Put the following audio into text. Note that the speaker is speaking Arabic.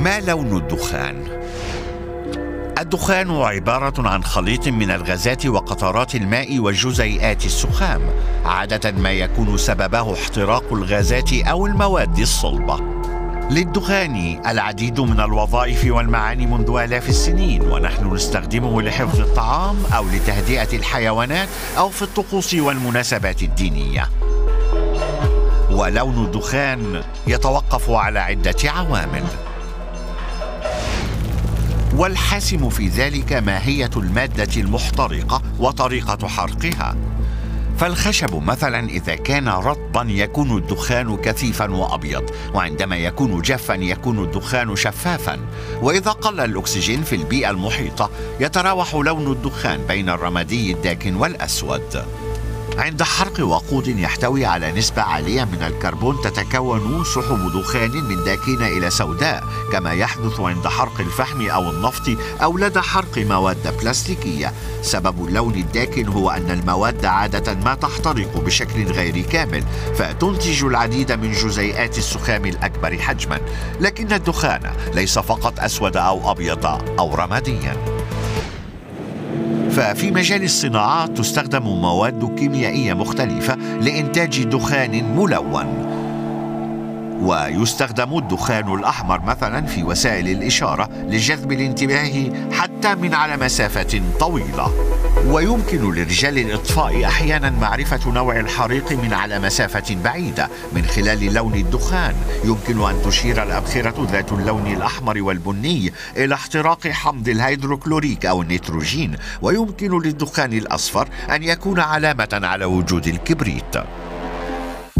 ما لون الدخان؟ الدخان عبارة عن خليط من الغازات وقطرات الماء وجزيئات السخام عادة ما يكون سببه احتراق الغازات أو المواد الصلبة. للدخان العديد من الوظائف والمعاني منذ آلاف السنين ونحن نستخدمه لحفظ الطعام أو لتهدئة الحيوانات أو في الطقوس والمناسبات الدينية. ولون الدخان يتوقف على عدة عوامل. والحاسم في ذلك ماهية المادة المحترقة وطريقة حرقها. فالخشب مثلا إذا كان رطبا يكون الدخان كثيفا وأبيض وعندما يكون جافا يكون الدخان شفافا. وإذا قل الأكسجين في البيئة المحيطة يتراوح لون الدخان بين الرمادي الداكن والأسود. عند حرق وقود يحتوي على نسبة عالية من الكربون تتكون سحب دخان من داكنة إلى سوداء كما يحدث عند حرق الفحم أو النفط أو لدى حرق مواد بلاستيكية. سبب اللون الداكن هو أن المواد عادة ما تحترق بشكل غير كامل فتنتج العديد من جزيئات السخام الأكبر حجما. لكن الدخان ليس فقط أسود أو أبيض أو رماديا. ففي مجال الصناعات تستخدم مواد كيميائية مختلفة لإنتاج دخان ملون. ويستخدم الدخان الأحمر مثلا في وسائل الإشارة لجذب الانتباه حتى من على مسافة طويلة. ويمكن لرجال الإطفاء أحيانا معرفة نوع الحريق من على مسافة بعيدة من خلال لون الدخان. يمكن أن تشير الأبخرة ذات اللون الأحمر والبني إلى احتراق حمض الهيدروكلوريك أو النيتروجين. ويمكن للدخان الأصفر أن يكون علامة على وجود الكبريت.